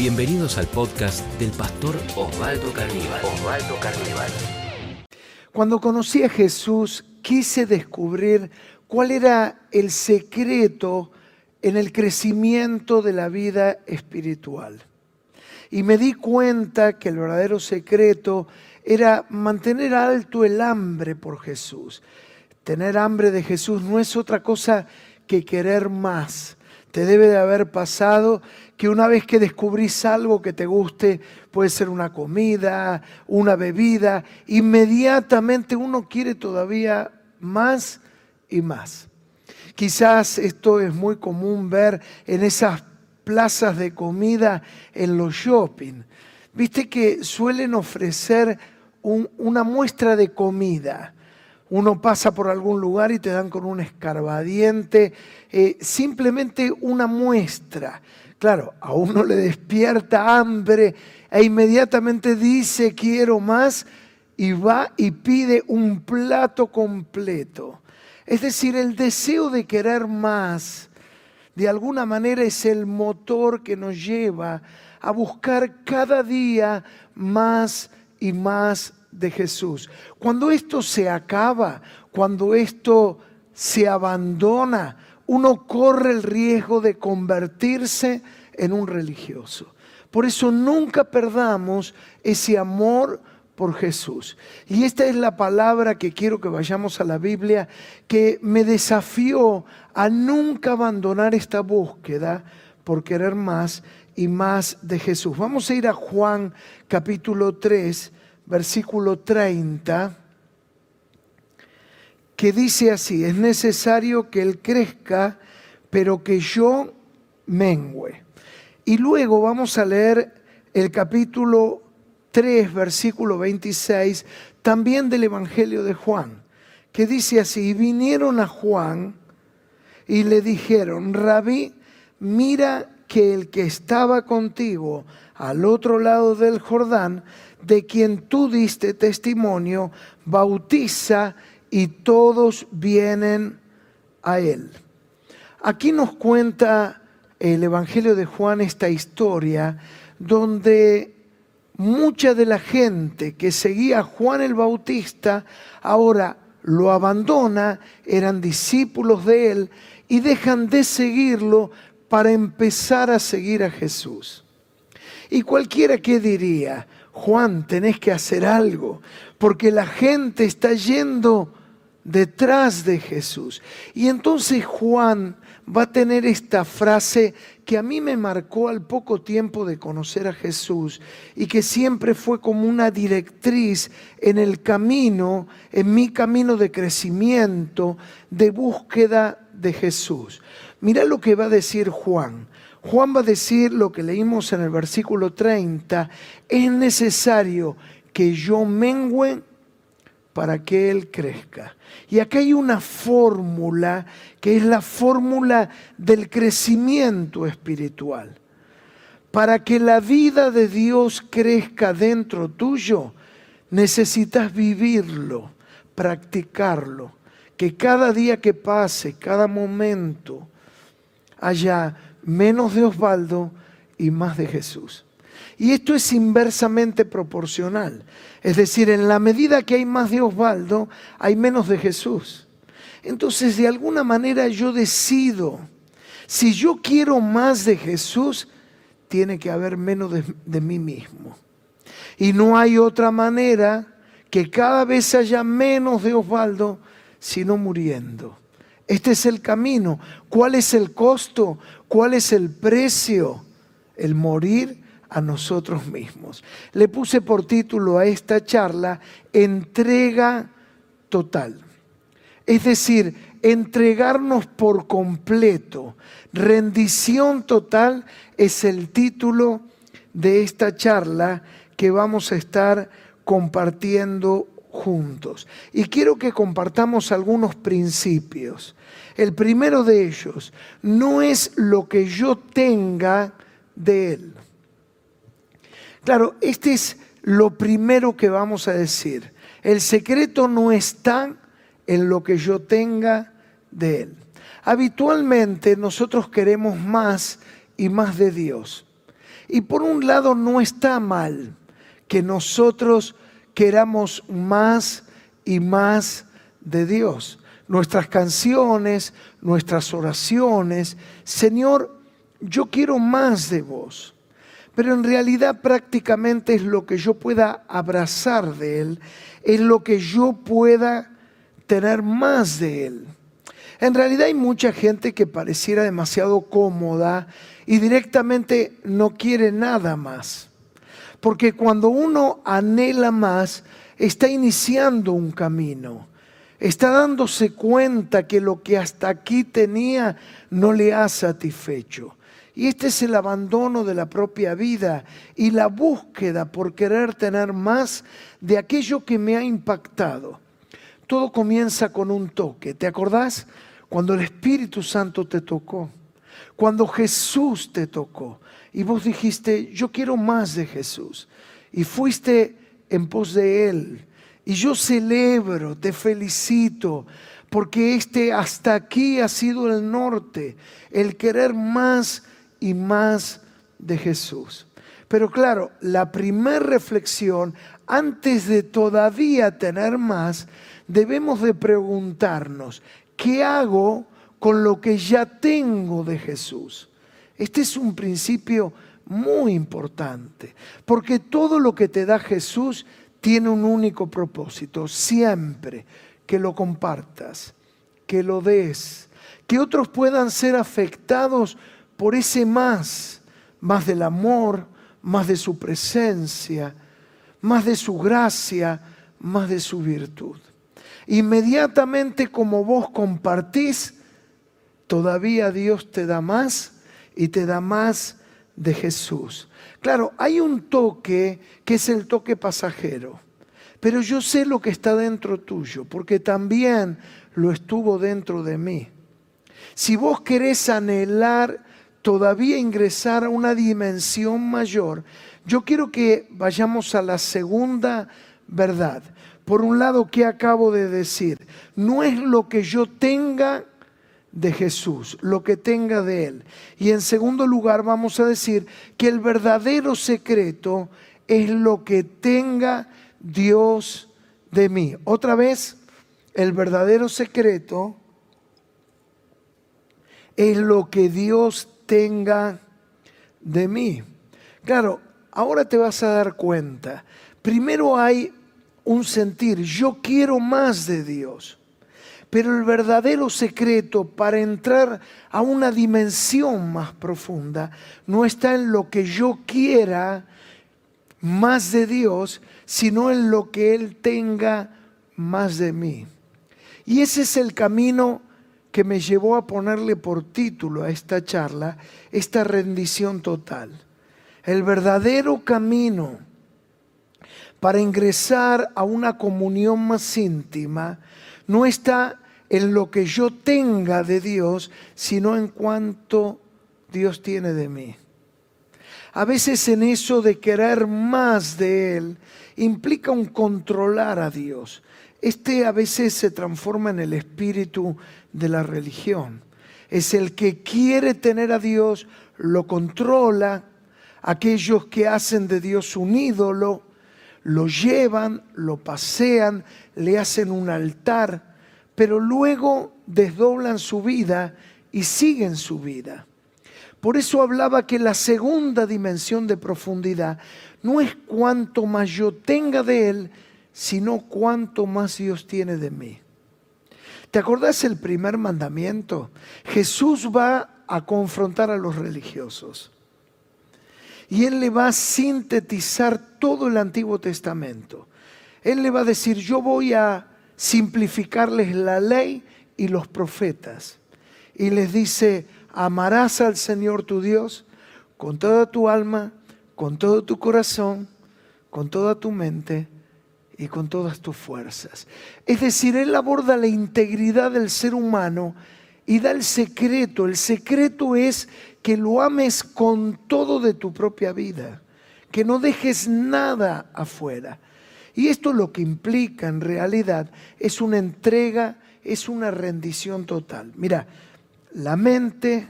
Bienvenidos al podcast del pastor Osvaldo Carníbal. Osvaldo Carníbal. Cuando conocí a Jesús, quise descubrir cuál era el secreto en el crecimiento de la vida espiritual. Y me di cuenta que el verdadero secreto era mantener alto el hambre por Jesús. Tener hambre de Jesús no es otra cosa que querer más. Te debe de haber pasado que una vez que descubrís algo que te guste, puede ser una comida, una bebida, inmediatamente uno quiere todavía más y más. Quizás esto es muy común ver en esas plazas de comida en los shopping. Viste que suelen ofrecer una muestra de comida. Uno pasa por algún lugar y te dan con un escarbadiente, eh, simplemente una muestra. Claro, a uno le despierta hambre e inmediatamente dice quiero más y va y pide un plato completo. Es decir, el deseo de querer más, de alguna manera es el motor que nos lleva a buscar cada día más y más de Jesús. Cuando esto se acaba, cuando esto se abandona, uno corre el riesgo de convertirse en un religioso. Por eso nunca perdamos ese amor por Jesús. Y esta es la palabra que quiero que vayamos a la Biblia, que me desafió a nunca abandonar esta búsqueda por querer más y más de Jesús. Vamos a ir a Juan capítulo 3, versículo 30 que dice así, es necesario que Él crezca, pero que yo mengüe. Y luego vamos a leer el capítulo 3, versículo 26, también del Evangelio de Juan, que dice así, y vinieron a Juan y le dijeron, rabí, mira que el que estaba contigo al otro lado del Jordán, de quien tú diste testimonio, bautiza y todos vienen a Él. Aquí nos cuenta el Evangelio de Juan esta historia donde mucha de la gente que seguía a Juan el Bautista ahora lo abandona, eran discípulos de él y dejan de seguirlo para empezar a seguir a Jesús. Y cualquiera que diría, Juan, tenés que hacer algo, porque la gente está yendo detrás de Jesús. Y entonces Juan va a tener esta frase que a mí me marcó al poco tiempo de conocer a Jesús y que siempre fue como una directriz en el camino, en mi camino de crecimiento, de búsqueda de Jesús. Mira lo que va a decir Juan. Juan va a decir lo que leímos en el versículo 30, es necesario que yo mengüe para que Él crezca. Y acá hay una fórmula que es la fórmula del crecimiento espiritual. Para que la vida de Dios crezca dentro tuyo, necesitas vivirlo, practicarlo. Que cada día que pase, cada momento, haya menos de Osvaldo y más de Jesús. Y esto es inversamente proporcional. Es decir, en la medida que hay más de Osvaldo, hay menos de Jesús. Entonces, de alguna manera yo decido, si yo quiero más de Jesús, tiene que haber menos de, de mí mismo. Y no hay otra manera que cada vez haya menos de Osvaldo, sino muriendo. Este es el camino. ¿Cuál es el costo? ¿Cuál es el precio? El morir a nosotros mismos. Le puse por título a esta charla entrega total. Es decir, entregarnos por completo. Rendición total es el título de esta charla que vamos a estar compartiendo juntos. Y quiero que compartamos algunos principios. El primero de ellos no es lo que yo tenga de Él. Claro, este es lo primero que vamos a decir. El secreto no está en lo que yo tenga de Él. Habitualmente nosotros queremos más y más de Dios. Y por un lado no está mal que nosotros queramos más y más de Dios. Nuestras canciones, nuestras oraciones, Señor, yo quiero más de vos. Pero en realidad prácticamente es lo que yo pueda abrazar de Él, es lo que yo pueda tener más de Él. En realidad hay mucha gente que pareciera demasiado cómoda y directamente no quiere nada más. Porque cuando uno anhela más, está iniciando un camino. Está dándose cuenta que lo que hasta aquí tenía no le ha satisfecho. Y este es el abandono de la propia vida y la búsqueda por querer tener más de aquello que me ha impactado. Todo comienza con un toque. ¿Te acordás? Cuando el Espíritu Santo te tocó. Cuando Jesús te tocó. Y vos dijiste, yo quiero más de Jesús. Y fuiste en pos de Él. Y yo celebro, te felicito, porque este hasta aquí ha sido el norte, el querer más y más de Jesús. Pero claro, la primera reflexión, antes de todavía tener más, debemos de preguntarnos, ¿qué hago con lo que ya tengo de Jesús? Este es un principio muy importante, porque todo lo que te da Jesús tiene un único propósito, siempre que lo compartas, que lo des, que otros puedan ser afectados por ese más, más del amor, más de su presencia, más de su gracia, más de su virtud. Inmediatamente como vos compartís, todavía Dios te da más y te da más de Jesús. Claro, hay un toque que es el toque pasajero, pero yo sé lo que está dentro tuyo, porque también lo estuvo dentro de mí. Si vos querés anhelar todavía ingresar a una dimensión mayor, yo quiero que vayamos a la segunda verdad. Por un lado, ¿qué acabo de decir? No es lo que yo tenga de Jesús, lo que tenga de Él. Y en segundo lugar, vamos a decir que el verdadero secreto es lo que tenga Dios de mí. Otra vez, el verdadero secreto es lo que Dios tenga de mí. Claro, ahora te vas a dar cuenta. Primero hay un sentir, yo quiero más de Dios. Pero el verdadero secreto para entrar a una dimensión más profunda no está en lo que yo quiera más de Dios, sino en lo que Él tenga más de mí. Y ese es el camino que me llevó a ponerle por título a esta charla esta rendición total. El verdadero camino para ingresar a una comunión más íntima no está en lo que yo tenga de Dios, sino en cuanto Dios tiene de mí. A veces en eso de querer más de Él implica un controlar a Dios. Este a veces se transforma en el espíritu de la religión. Es el que quiere tener a Dios, lo controla. Aquellos que hacen de Dios un ídolo, lo llevan, lo pasean, le hacen un altar, pero luego desdoblan su vida y siguen su vida. Por eso hablaba que la segunda dimensión de profundidad no es cuanto más yo tenga de Él, sino cuanto más Dios tiene de mí. ¿Te acordás el primer mandamiento? Jesús va a confrontar a los religiosos. Y Él le va a sintetizar todo el Antiguo Testamento. Él le va a decir, yo voy a simplificarles la ley y los profetas. Y les dice, amarás al Señor tu Dios con toda tu alma, con todo tu corazón, con toda tu mente y con todas tus fuerzas. Es decir, Él aborda la integridad del ser humano y da el secreto. El secreto es que lo ames con todo de tu propia vida, que no dejes nada afuera. Y esto lo que implica en realidad es una entrega, es una rendición total. Mira, la mente,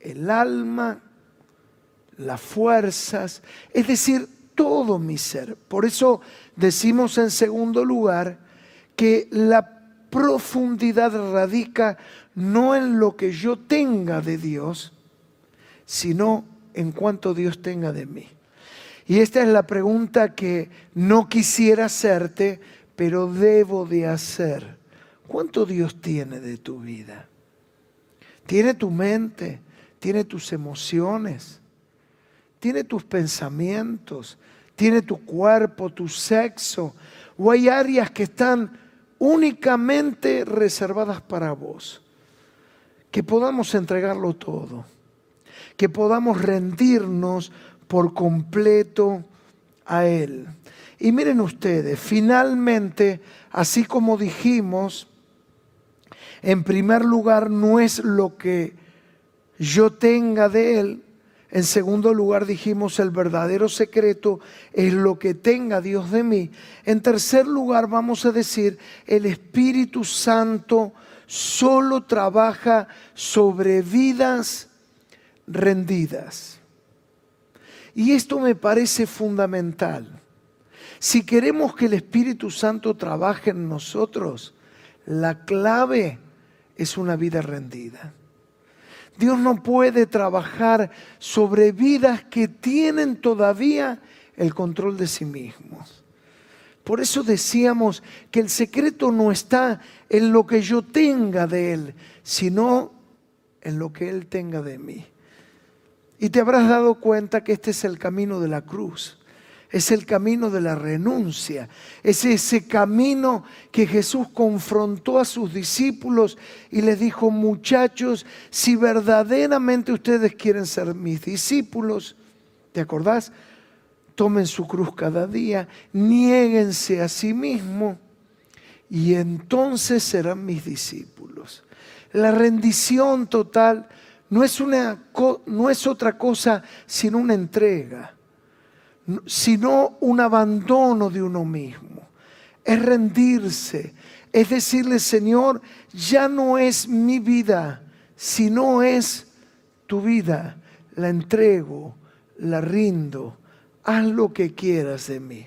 el alma, las fuerzas, es decir, todo mi ser. Por eso decimos en segundo lugar que la profundidad radica no en lo que yo tenga de Dios, sino en cuanto Dios tenga de mí. Y esta es la pregunta que no quisiera hacerte, pero debo de hacer. ¿Cuánto Dios tiene de tu vida? ¿Tiene tu mente? ¿Tiene tus emociones? ¿Tiene tus pensamientos? ¿Tiene tu cuerpo, tu sexo? ¿O hay áreas que están únicamente reservadas para vos? Que podamos entregarlo todo que podamos rendirnos por completo a Él. Y miren ustedes, finalmente, así como dijimos, en primer lugar no es lo que yo tenga de Él, en segundo lugar dijimos el verdadero secreto es lo que tenga Dios de mí. En tercer lugar vamos a decir el Espíritu Santo solo trabaja sobre vidas rendidas. Y esto me parece fundamental. Si queremos que el Espíritu Santo trabaje en nosotros, la clave es una vida rendida. Dios no puede trabajar sobre vidas que tienen todavía el control de sí mismos. Por eso decíamos que el secreto no está en lo que yo tenga de Él, sino en lo que Él tenga de mí. Y te habrás dado cuenta que este es el camino de la cruz. Es el camino de la renuncia. Es ese camino que Jesús confrontó a sus discípulos y les dijo, muchachos, si verdaderamente ustedes quieren ser mis discípulos, ¿te acordás? Tomen su cruz cada día, niéguense a sí mismos y entonces serán mis discípulos. La rendición total no es, una, no es otra cosa sino una entrega, sino un abandono de uno mismo. Es rendirse, es decirle, Señor, ya no es mi vida, sino es tu vida. La entrego, la rindo, haz lo que quieras de mí.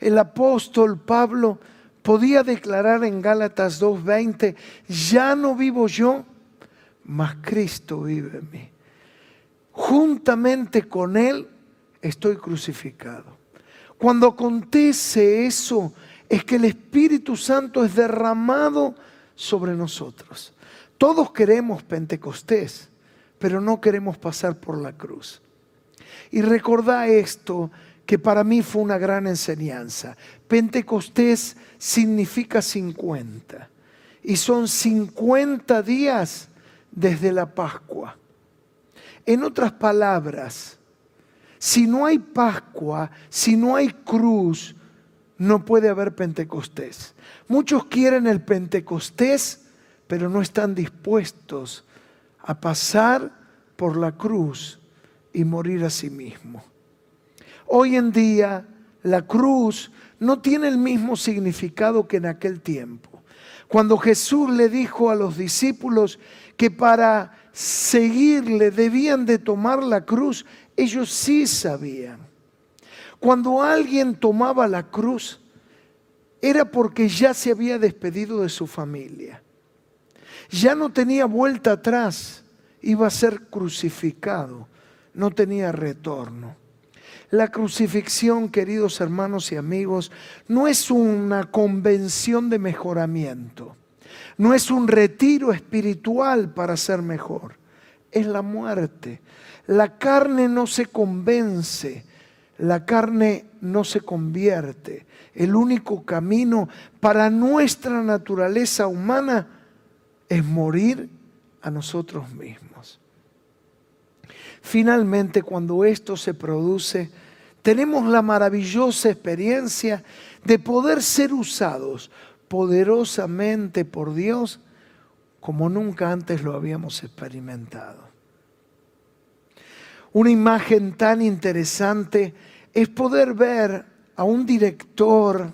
El apóstol Pablo podía declarar en Gálatas 2.20, ya no vivo yo, mas Cristo vive en mí. Juntamente con Él estoy crucificado. Cuando acontece eso, es que el Espíritu Santo es derramado sobre nosotros. Todos queremos Pentecostés, pero no queremos pasar por la cruz. Y recordá esto, que para mí fue una gran enseñanza. Pentecostés significa 50. Y son 50 días desde la Pascua. En otras palabras, si no hay Pascua, si no hay cruz, no puede haber Pentecostés. Muchos quieren el Pentecostés, pero no están dispuestos a pasar por la cruz y morir a sí mismo. Hoy en día la cruz no tiene el mismo significado que en aquel tiempo. Cuando Jesús le dijo a los discípulos que para seguirle debían de tomar la cruz, ellos sí sabían. Cuando alguien tomaba la cruz, era porque ya se había despedido de su familia. Ya no tenía vuelta atrás, iba a ser crucificado, no tenía retorno. La crucifixión, queridos hermanos y amigos, no es una convención de mejoramiento no es un retiro espiritual para ser mejor, es la muerte. La carne no se convence, la carne no se convierte. El único camino para nuestra naturaleza humana es morir a nosotros mismos. Finalmente, cuando esto se produce, tenemos la maravillosa experiencia de poder ser usados poderosamente por Dios como nunca antes lo habíamos experimentado. Una imagen tan interesante es poder ver a un director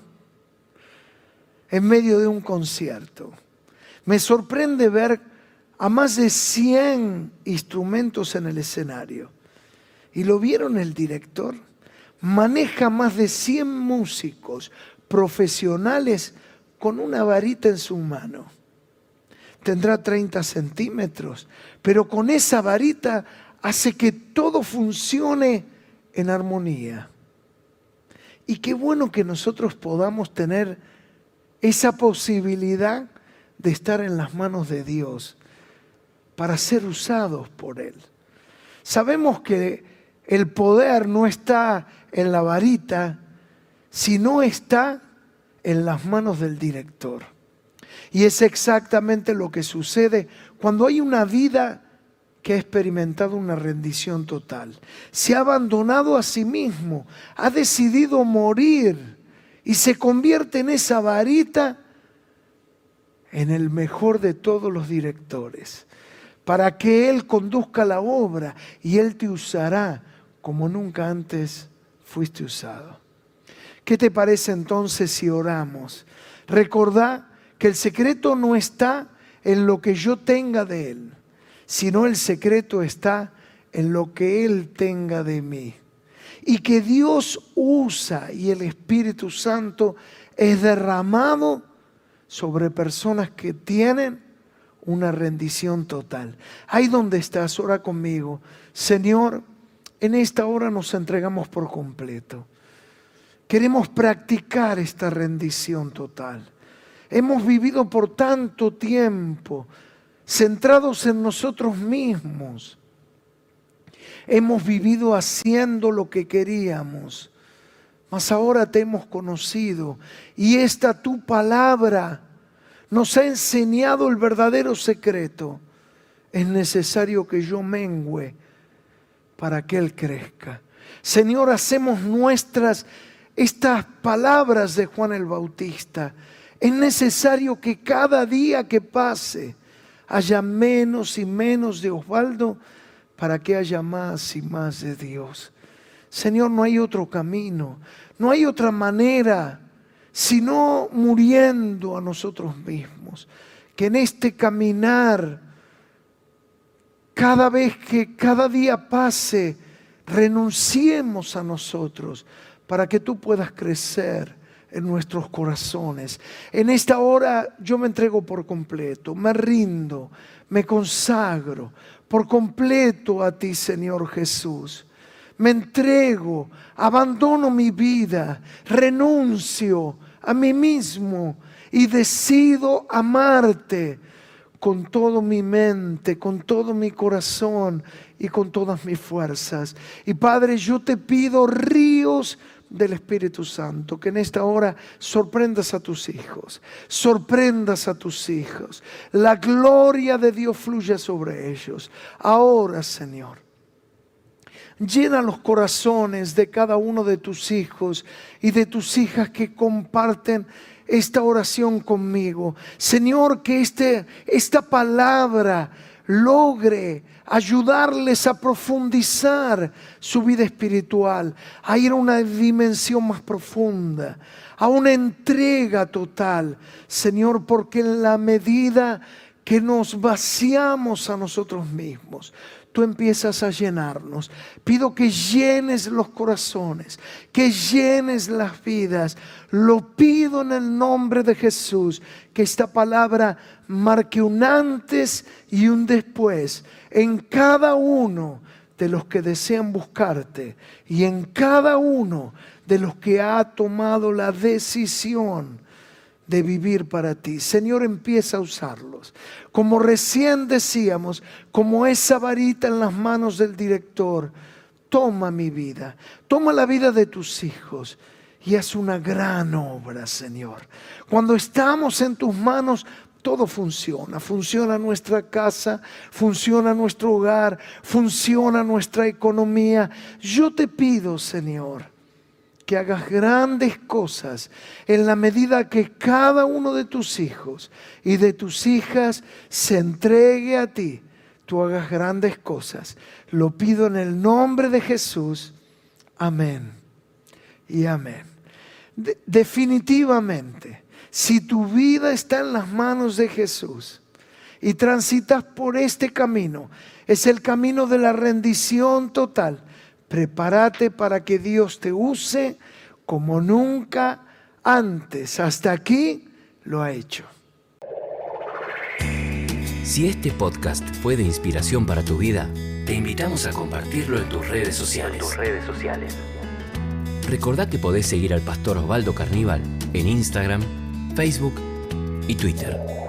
en medio de un concierto. Me sorprende ver a más de 100 instrumentos en el escenario. ¿Y lo vieron el director? Maneja más de 100 músicos profesionales con una varita en su mano. Tendrá 30 centímetros, pero con esa varita hace que todo funcione en armonía. Y qué bueno que nosotros podamos tener esa posibilidad de estar en las manos de Dios para ser usados por Él. Sabemos que el poder no está en la varita, sino está en las manos del director. Y es exactamente lo que sucede cuando hay una vida que ha experimentado una rendición total. Se ha abandonado a sí mismo, ha decidido morir y se convierte en esa varita en el mejor de todos los directores, para que Él conduzca la obra y Él te usará como nunca antes fuiste usado. ¿Qué te parece entonces si oramos? Recordá que el secreto no está en lo que yo tenga de Él sino el secreto está en lo que Él tenga de mí. Y que Dios usa y el Espíritu Santo es derramado sobre personas que tienen una rendición total. Ahí donde estás, ora conmigo. Señor, en esta hora nos entregamos por completo. Queremos practicar esta rendición total. Hemos vivido por tanto tiempo centrados en nosotros mismos. Hemos vivido haciendo lo que queríamos, mas ahora te hemos conocido y esta tu palabra nos ha enseñado el verdadero secreto. Es necesario que yo mengüe para que Él crezca. Señor, hacemos nuestras estas palabras de Juan el Bautista. Es necesario que cada día que pase, haya menos y menos de Osvaldo para que haya más y más de Dios. Señor, no hay otro camino, no hay otra manera, sino muriendo a nosotros mismos. Que en este caminar, cada vez que cada día pase, renunciemos a nosotros para que tú puedas crecer en nuestros corazones. En esta hora yo me entrego por completo, me rindo, me consagro por completo a ti, Señor Jesús. Me entrego, abandono mi vida, renuncio a mí mismo y decido amarte con toda mi mente, con todo mi corazón y con todas mis fuerzas. Y Padre, yo te pido ríos del Espíritu Santo, que en esta hora sorprendas a tus hijos, sorprendas a tus hijos. La gloria de Dios fluya sobre ellos. Ahora, Señor, llena los corazones de cada uno de tus hijos y de tus hijas que comparten esta oración conmigo. Señor, que este, esta palabra logre ayudarles a profundizar su vida espiritual, a ir a una dimensión más profunda, a una entrega total, Señor, porque en la medida que nos vaciamos a nosotros mismos, tú empiezas a llenarnos. Pido que llenes los corazones, que llenes las vidas. Lo pido en el nombre de Jesús, que esta palabra marque un antes y un después en cada uno de los que desean buscarte y en cada uno de los que ha tomado la decisión de vivir para ti. Señor, empieza a usarlos. Como recién decíamos, como esa varita en las manos del director, toma mi vida, toma la vida de tus hijos y haz una gran obra, Señor. Cuando estamos en tus manos, todo funciona. Funciona nuestra casa, funciona nuestro hogar, funciona nuestra economía. Yo te pido, Señor, que hagas grandes cosas en la medida que cada uno de tus hijos y de tus hijas se entregue a ti. Tú hagas grandes cosas. Lo pido en el nombre de Jesús. Amén. Y amén. definitivamente, si tu vida está en las manos de Jesús y transitas por este camino, es el camino de la rendición total Prepárate para que Dios te use como nunca antes. Hasta aquí lo ha hecho. Si este podcast fue de inspiración para tu vida, te invitamos a compartirlo en tus redes sociales. tus redes sociales. Recordá que podés seguir al pastor Osvaldo Carníbal en Instagram, Facebook y Twitter.